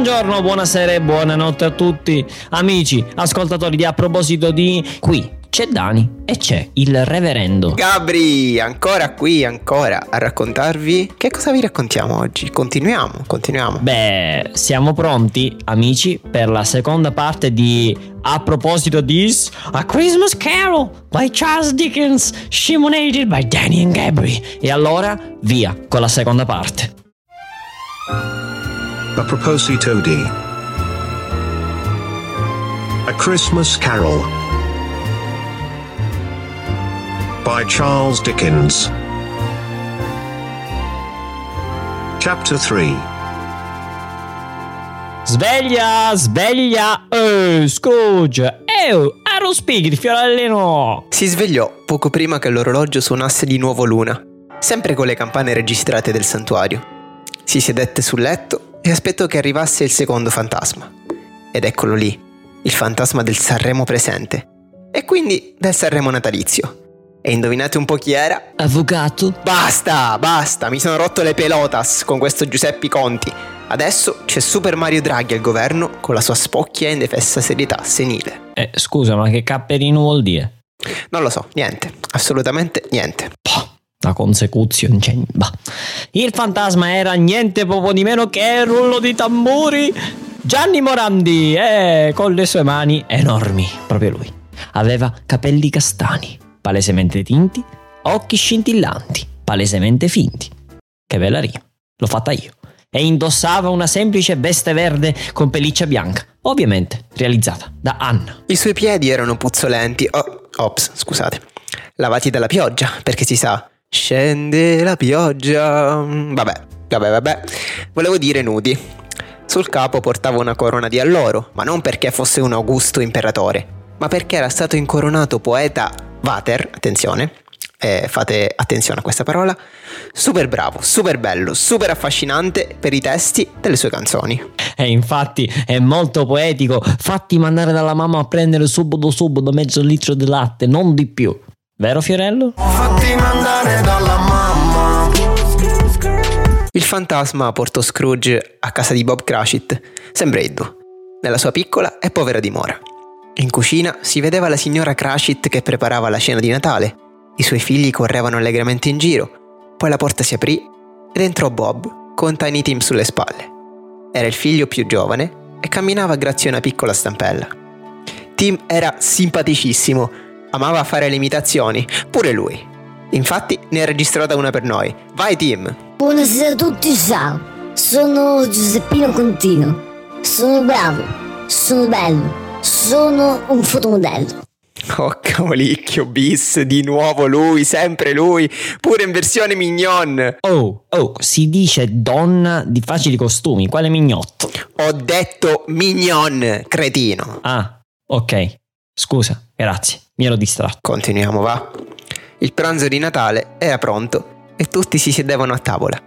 Buongiorno, buonasera e buonanotte a tutti, amici, ascoltatori di A proposito di qui. C'è Dani e c'è il reverendo. Gabri, ancora qui, ancora a raccontarvi. Che cosa vi raccontiamo oggi? Continuiamo, continuiamo. Beh, siamo pronti, amici, per la seconda parte di A proposito di A Christmas Carol by Charles Dickens, scimmionated by Danny and Gabri. E allora, via con la seconda parte. A proposito di A Christmas Carol by Charles Dickens. Chapter 3 Sveglia, sveglia, eh, Scrooge, eh, ero spighi, fiorellino. Si svegliò poco prima che l'orologio suonasse di nuovo l'una, sempre con le campane registrate del santuario. Si sedette sul letto e aspettò che arrivasse il secondo fantasma. Ed eccolo lì, il fantasma del Sanremo presente. E quindi del Sanremo natalizio. E indovinate un po' chi era? Avvocato? Basta, basta, mi sono rotto le pelotas con questo Giuseppe Conti. Adesso c'è Super Mario Draghi al governo con la sua spocchia e indefessa serietà senile. Eh, scusa, ma che capperino vuol dire? Non lo so, niente, assolutamente niente. Poh, la consecuzione, cioè. Il fantasma era niente poco di meno che rullo di tamburi. Gianni Morandi, eh, con le sue mani enormi, proprio lui. Aveva capelli castani, palesemente tinti, occhi scintillanti, palesemente finti. Che bella rima, l'ho fatta io. E indossava una semplice veste verde con pelliccia bianca, ovviamente realizzata da Anna. I suoi piedi erano puzzolenti, oh, ops, scusate, lavati dalla pioggia, perché si sa, scende la pioggia. Vabbè, vabbè, vabbè. Volevo dire nudi. Sul capo portava una corona di alloro, ma non perché fosse un augusto imperatore, ma perché era stato incoronato poeta Vater, attenzione, eh, fate attenzione a questa parola, super bravo, super bello, super affascinante per i testi delle sue canzoni. E infatti è molto poetico. Fatti mandare dalla mamma a prendere subito subito mezzo litro di latte, non di più. Vero Fiorello? Fatti mandare dalla mamma. Il fantasma portò Scrooge a casa di Bob Cratchit, San Breddu, nella sua piccola e povera dimora. In cucina si vedeva la signora Cratchit che preparava la cena di Natale. I suoi figli correvano allegramente in giro. Poi la porta si aprì ed entrò Bob con Tiny Tim sulle spalle. Era il figlio più giovane e camminava grazie a una piccola stampella. Tim era simpaticissimo, amava fare le imitazioni, pure lui. Infatti ne ha registrata una per noi. Vai Tim! Buonasera a tutti, ciao. Sono Giuseppino Contino. Sono bravo, sono bello, sono un fotomodello. Oh cavolicchio bis, di nuovo lui, sempre lui, pure in versione mignon. Oh, oh, si dice donna di facili costumi, quale mignotto? Ho detto mignon, cretino. Ah, ok. Scusa, grazie, mi ero distratto. Continuiamo, va. Il pranzo di Natale era pronto e tutti si sedevano a tavola.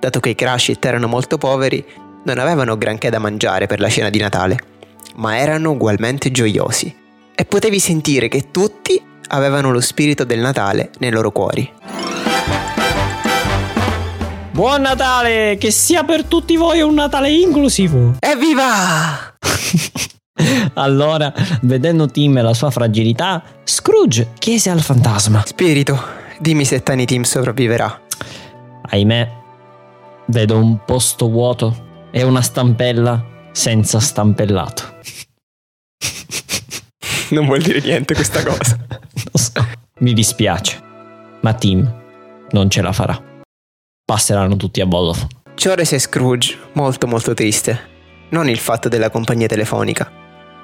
Dato che i Cratchit erano molto poveri, non avevano granché da mangiare per la cena di Natale, ma erano ugualmente gioiosi. E potevi sentire che tutti avevano lo spirito del Natale nei loro cuori. Buon Natale, che sia per tutti voi un Natale inclusivo. Evviva! Allora, vedendo Tim e la sua fragilità, Scrooge chiese al fantasma. Spirito, dimmi se Tiny Tim sopravviverà. Ahimè, vedo un posto vuoto e una stampella senza stampellato. Non vuol dire niente questa cosa. So. Mi dispiace, ma Tim non ce la farà. Passeranno tutti a Vodafone. Ciò rese Scrooge molto molto triste. Non il fatto della compagnia telefonica,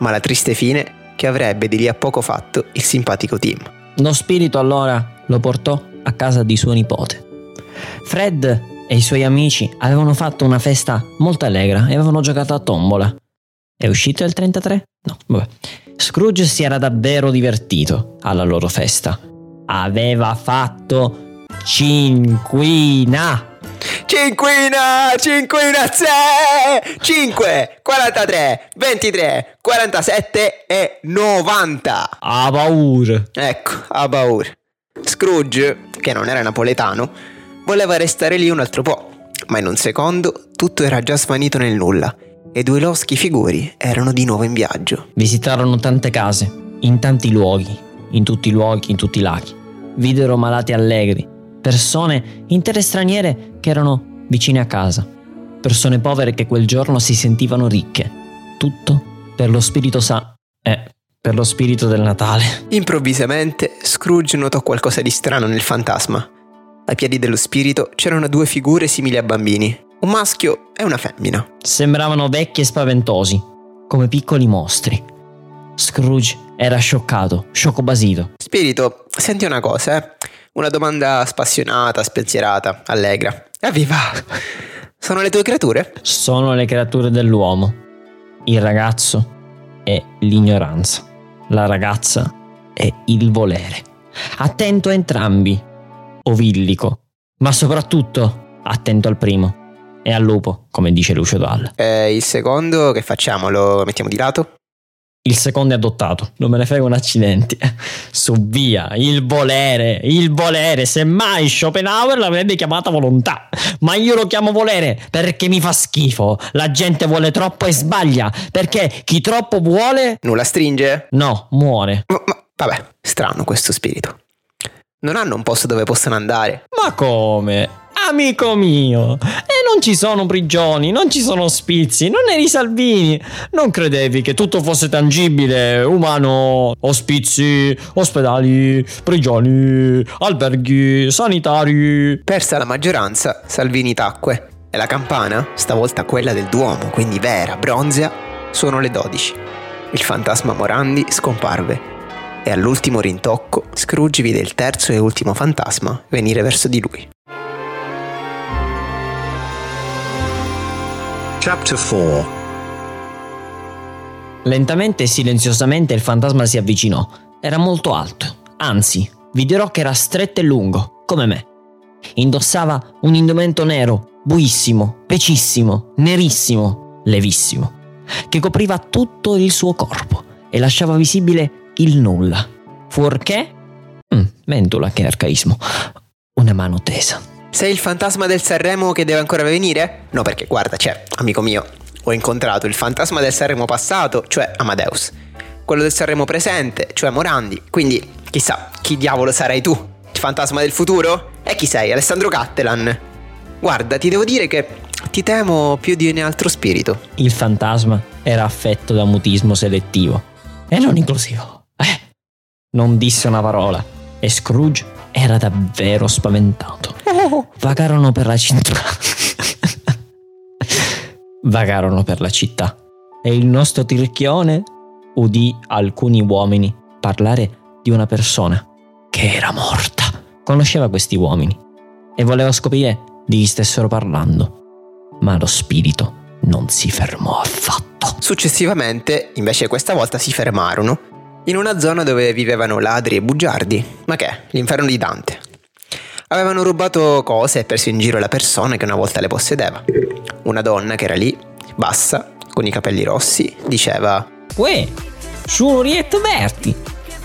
ma la triste fine che avrebbe di lì a poco fatto il simpatico Tim. Lo spirito allora lo portò a casa di suo nipote. Fred e i suoi amici avevano fatto una festa molto allegra e avevano giocato a tombola. È uscito il 33? No, vabbè. Scrooge si era davvero divertito alla loro festa. Aveva fatto cinquina. Cinquina, cinquina, se! 5, 43, 23, 47 e 90. Ha paura. Ecco, a paura. Scrooge, che non era napoletano, voleva restare lì un altro po', ma in un secondo tutto era già svanito nel nulla e due loschi figuri erano di nuovo in viaggio. Visitarono tante case, in tanti luoghi, in tutti i luoghi, in tutti i laghi. Videro malati allegri, persone, intere straniere che erano vicine a casa, persone povere che quel giorno si sentivano ricche. Tutto per lo spirito sa... eh, per lo spirito del Natale. Improvvisamente Scrooge notò qualcosa di strano nel fantasma. Ai piedi dello spirito c'erano due figure simili a bambini, un maschio e una femmina. Sembravano vecchi e spaventosi, come piccoli mostri. Scrooge era scioccato, sciocco basito. Spirito, senti una cosa, eh? Una domanda spassionata, spensierata, allegra. Evviva! Sono le tue creature? Sono le creature dell'uomo. Il ragazzo è l'ignoranza. La ragazza è il volere. Attento a entrambi, ovillico, ma soprattutto attento al primo. E al lupo, come dice Lucio Dalla. E il secondo che facciamo? Lo mettiamo di lato? Il secondo è adottato, non me ne frega un accidente. Su via, il volere, il volere. Semmai Schopenhauer l'avrebbe chiamata volontà. Ma io lo chiamo volere perché mi fa schifo. La gente vuole troppo e sbaglia. Perché chi troppo vuole. Nulla stringe? No, muore. Ma, ma- vabbè, strano questo spirito. Non hanno un posto dove possono andare. Ma come? Amico mio, e non ci sono prigioni, non ci sono ospizi, non eri Salvini. Non credevi che tutto fosse tangibile, umano, ospizi, ospedali, prigioni, alberghi, sanitari. Persa la maggioranza, Salvini tacque. E la campana, stavolta quella del Duomo, quindi vera, bronzea, suonò le 12. Il fantasma Morandi scomparve. E all'ultimo rintocco, Scrooge vide il terzo e ultimo fantasma venire verso di lui. Chapter 4 Lentamente e silenziosamente il fantasma si avvicinò. Era molto alto, anzi, vi dirò che era stretto e lungo, come me. Indossava un indumento nero, buissimo, pecissimo, nerissimo, levissimo, che copriva tutto il suo corpo e lasciava visibile il nulla, fuorché... Mm, mentula che arcaismo. Una mano tesa. Sei il fantasma del Sanremo che deve ancora venire? No, perché guarda, c'è, amico mio, ho incontrato il fantasma del Sanremo passato, cioè Amadeus, quello del Sanremo presente, cioè Morandi, quindi chissà, chi diavolo sarai tu? Il fantasma del futuro? E chi sei? Alessandro Cattelan? Guarda, ti devo dire che ti temo più di ogni altro spirito. Il fantasma era affetto da mutismo selettivo e non inclusivo. Eh, non disse una parola e Scrooge era davvero spaventato. Vagarono per la città. Vagarono per la città e il nostro tirchione udì alcuni uomini parlare di una persona che era morta. Conosceva questi uomini e voleva scoprire di chi stessero parlando, ma lo spirito non si fermò affatto. Successivamente, invece questa volta si fermarono in una zona dove vivevano ladri e bugiardi. Ma che? L'inferno di Dante. Avevano rubato cose e perso in giro la persona che una volta le possedeva. Una donna che era lì, bassa, con i capelli rossi, diceva Uè, sono Rietto Berti.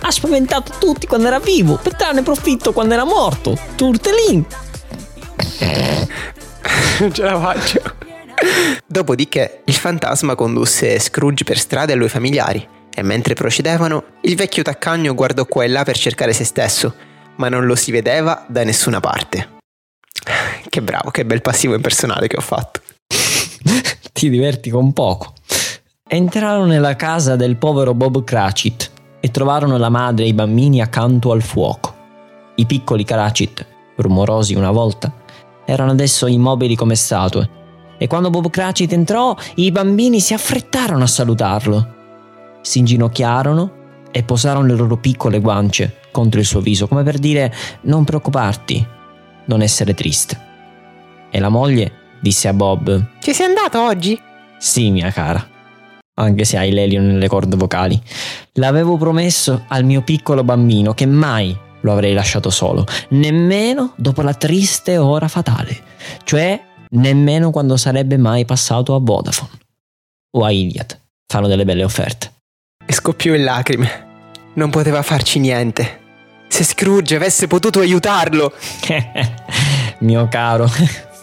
Ha spaventato tutti quando era vivo, per trarne profitto quando era morto. Turtelin. Non ce la faccio. Dopodiché il fantasma condusse Scrooge per strada e i suoi familiari e mentre procedevano il vecchio taccagno guardò qua e là per cercare se stesso, ma non lo si vedeva da nessuna parte. Che bravo, che bel passivo impersonale che ho fatto. Ti diverti con poco. Entrarono nella casa del povero Bob Cratchit e trovarono la madre e i bambini accanto al fuoco. I piccoli Cratchit, rumorosi una volta, erano adesso immobili come statue. E quando Bob Cratchit entrò, i bambini si affrettarono a salutarlo. Si inginocchiarono e posarono le loro piccole guance contro il suo viso, come per dire non preoccuparti, non essere triste. E la moglie disse a Bob Ci sei andato oggi? sì, mia cara. Anche se hai l'elio nelle corde vocali. L'avevo promesso al mio piccolo bambino che mai lo avrei lasciato solo, nemmeno dopo la triste ora fatale, cioè nemmeno quando sarebbe mai passato a Vodafone o a Iliad. Fanno delle belle offerte. E scoppiò in lacrime. Non poteva farci niente. Se Scrooge avesse potuto aiutarlo. mio caro,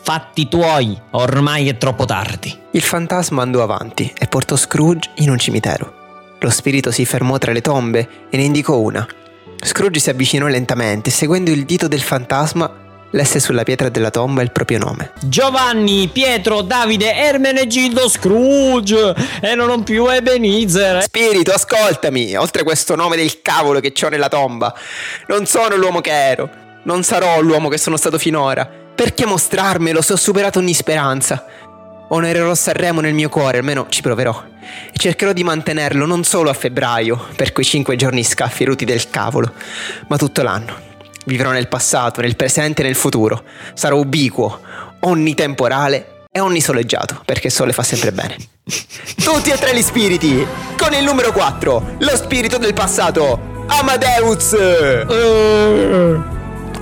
Fatti tuoi, ormai è troppo tardi. Il fantasma andò avanti e portò Scrooge in un cimitero. Lo spirito si fermò tra le tombe e ne indicò una. Scrooge si avvicinò lentamente seguendo il dito del fantasma lesse sulla pietra della tomba il proprio nome. Giovanni, Pietro, Davide, Ermenegildo, Scrooge e non più Ebenezer. Spirito, ascoltami, oltre questo nome del cavolo che ho nella tomba, non sono l'uomo che ero, non sarò l'uomo che sono stato finora. Perché mostrarmelo se ho superato ogni speranza? Onorerò Sanremo nel mio cuore, almeno ci proverò. E cercherò di mantenerlo non solo a febbraio, per quei cinque giorni scaffieruti del cavolo, ma tutto l'anno. Vivrò nel passato, nel presente e nel futuro. Sarò ubiquo, onnitemporale e onnisoleggiato, perché il sole fa sempre bene. Tutti e tre gli spiriti! Con il numero 4, lo spirito del passato, Amadeus!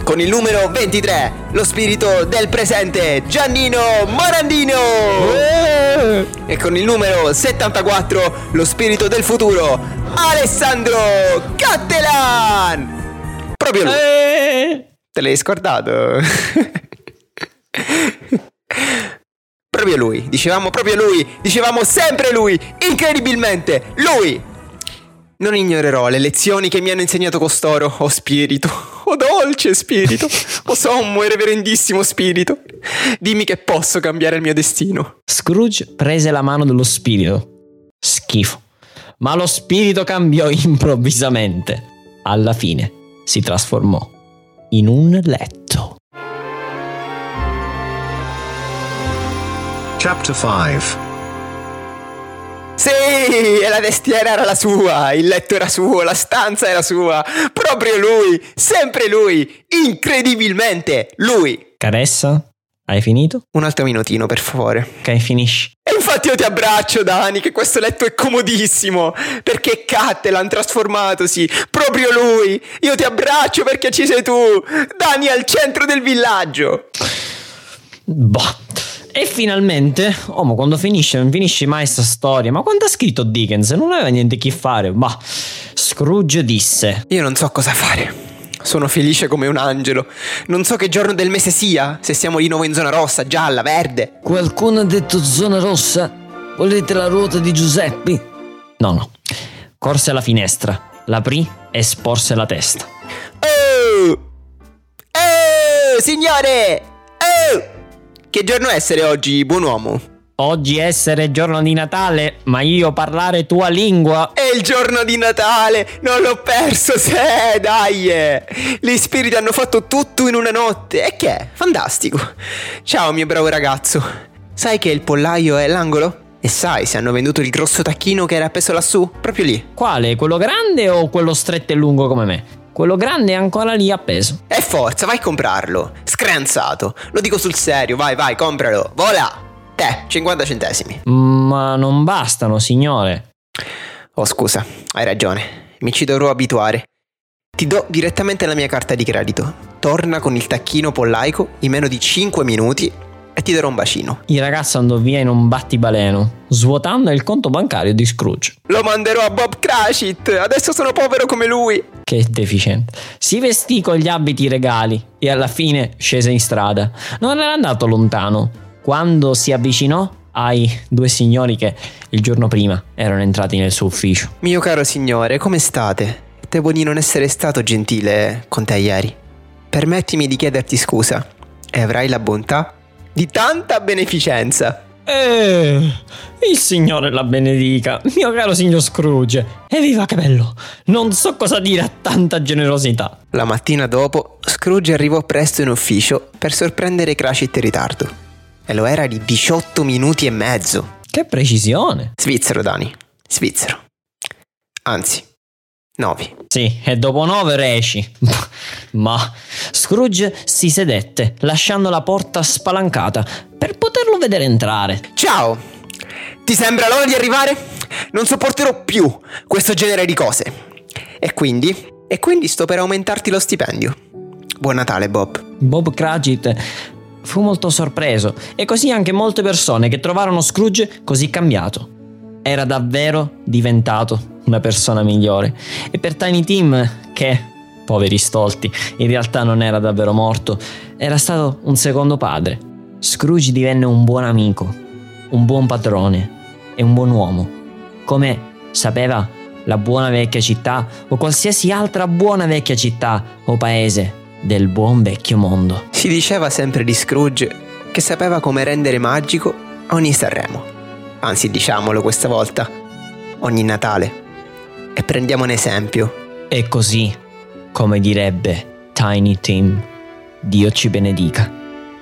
Con il numero 23, lo spirito del presente, Giannino Morandino! E con il numero 74, lo spirito del futuro, Alessandro Cattelan! Proprio lui. Eh, Te l'hai scordato? proprio lui, dicevamo proprio lui, dicevamo sempre lui, incredibilmente, lui! Non ignorerò le lezioni che mi hanno insegnato costoro, oh spirito, oh dolce spirito, oh sommo e reverendissimo spirito. Dimmi che posso cambiare il mio destino. Scrooge prese la mano dello spirito. Schifo. Ma lo spirito cambiò improvvisamente. Alla fine si trasformò in un letto. Chapter 5 Sì, e la vestiera era la sua, il letto era suo, la stanza era sua, proprio lui, sempre lui, incredibilmente lui. Caressa? Hai finito? Un altro minutino, per favore. Ok, finisci. E infatti io ti abbraccio, Dani, che questo letto è comodissimo, perché Cattelan trasformatosi, proprio lui. Io ti abbraccio perché ci sei tu, Dani al centro del villaggio. Boh. E finalmente, oh, ma quando finisce, non finisce mai sta storia. Ma quando ha scritto Dickens? Non aveva niente che fare. Bah. Scrooge disse: Io non so cosa fare. Sono felice come un angelo. Non so che giorno del mese sia, se siamo di nuovo in zona rossa, gialla, verde. Qualcuno ha detto zona rossa? Volete la ruota di Giuseppe? No, no. Corse alla finestra, l'aprì e sporse la testa. Oh! Oh, signore! Oh! Che giorno essere oggi, buon uomo? Oggi essere giorno di Natale, ma io parlare tua lingua. È il giorno di Natale, non l'ho perso, se dai! Gli spiriti hanno fatto tutto in una notte, e che è? Fantastico! Ciao mio bravo ragazzo, sai che il pollaio è l'angolo? E sai se hanno venduto il grosso tacchino che era appeso lassù, proprio lì? Quale? Quello grande o quello stretto e lungo come me? Quello grande è ancora lì appeso. E forza, vai a comprarlo, scranzato, lo dico sul serio, vai vai, compralo, vola! Te, 50 centesimi. Ma non bastano, signore. Oh scusa, hai ragione, mi ci dovrò abituare. Ti do direttamente la mia carta di credito. Torna con il tacchino pollaico in meno di 5 minuti e ti darò un bacino. Il ragazzo andò via in un battibaleno, svuotando il conto bancario di Scrooge. Lo manderò a Bob Cratchit, adesso sono povero come lui. Che deficiente. Si vestì con gli abiti regali e alla fine scese in strada. Non era andato lontano. Quando si avvicinò ai due signori che il giorno prima erano entrati nel suo ufficio. Mio caro signore, come state? Temo di non essere stato gentile con te ieri. Permettimi di chiederti scusa e avrai la bontà di tanta beneficenza. Eh, il Signore la benedica, mio caro signor Scrooge. Evviva che bello! Non so cosa dire a tanta generosità. La mattina dopo, Scrooge arrivò presto in ufficio per sorprendere Cratchit in ritardo. E lo era di 18 minuti e mezzo. Che precisione! Svizzero, Dani. Svizzero. Anzi, 9. Sì, e dopo nove resci. Ma Scrooge si sedette, lasciando la porta spalancata per poterlo vedere entrare. Ciao! Ti sembra l'ora di arrivare? Non sopporterò più questo genere di cose. E quindi? E quindi sto per aumentarti lo stipendio. Buon Natale, Bob. Bob Cratchit fu molto sorpreso e così anche molte persone che trovarono Scrooge così cambiato. Era davvero diventato una persona migliore e per Tiny Tim, che, poveri stolti, in realtà non era davvero morto, era stato un secondo padre. Scrooge divenne un buon amico, un buon padrone e un buon uomo, come sapeva la buona vecchia città o qualsiasi altra buona vecchia città o paese del buon vecchio mondo. Si diceva sempre di Scrooge che sapeva come rendere magico ogni Sanremo. Anzi, diciamolo questa volta, ogni Natale. E prendiamo un esempio. E così, come direbbe Tiny Tim, Dio ci benedica,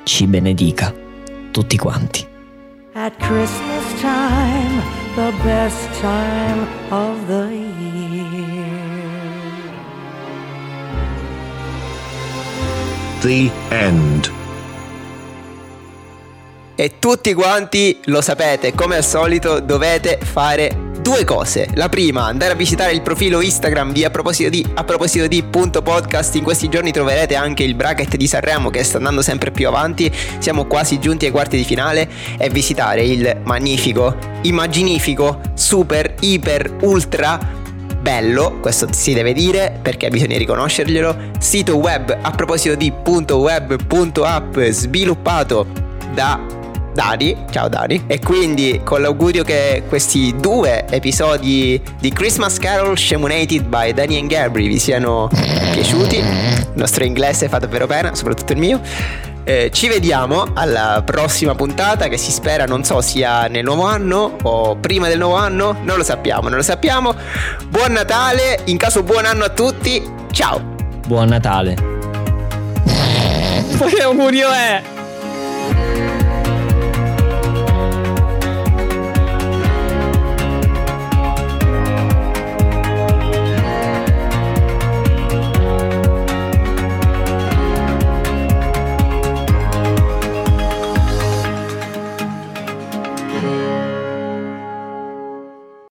ci benedica, tutti quanti. At Christmas time, the best time of the year. The end. E tutti quanti lo sapete, come al solito dovete fare due cose. La prima, andare a visitare il profilo Instagram di a proposito di a proposito di punto podcast. In questi giorni troverete anche il bracket di Sanremo che sta andando sempre più avanti. Siamo quasi giunti ai quarti di finale e visitare il magnifico, immaginifico, super, iper, ultra bello, questo si deve dire perché bisogna riconoscerglielo, sito web a proposito di .web.app sviluppato da Dani, ciao Dani, e quindi con l'augurio che questi due episodi di Christmas Carol Shamunated by Danny and Gabri vi siano piaciuti, il nostro inglese fa davvero pena, soprattutto il mio. Eh, ci vediamo alla prossima puntata che si spera non so sia nel nuovo anno o prima del nuovo anno, non lo sappiamo, non lo sappiamo. Buon Natale, in caso buon anno a tutti, ciao! Buon Natale. Che augurio è?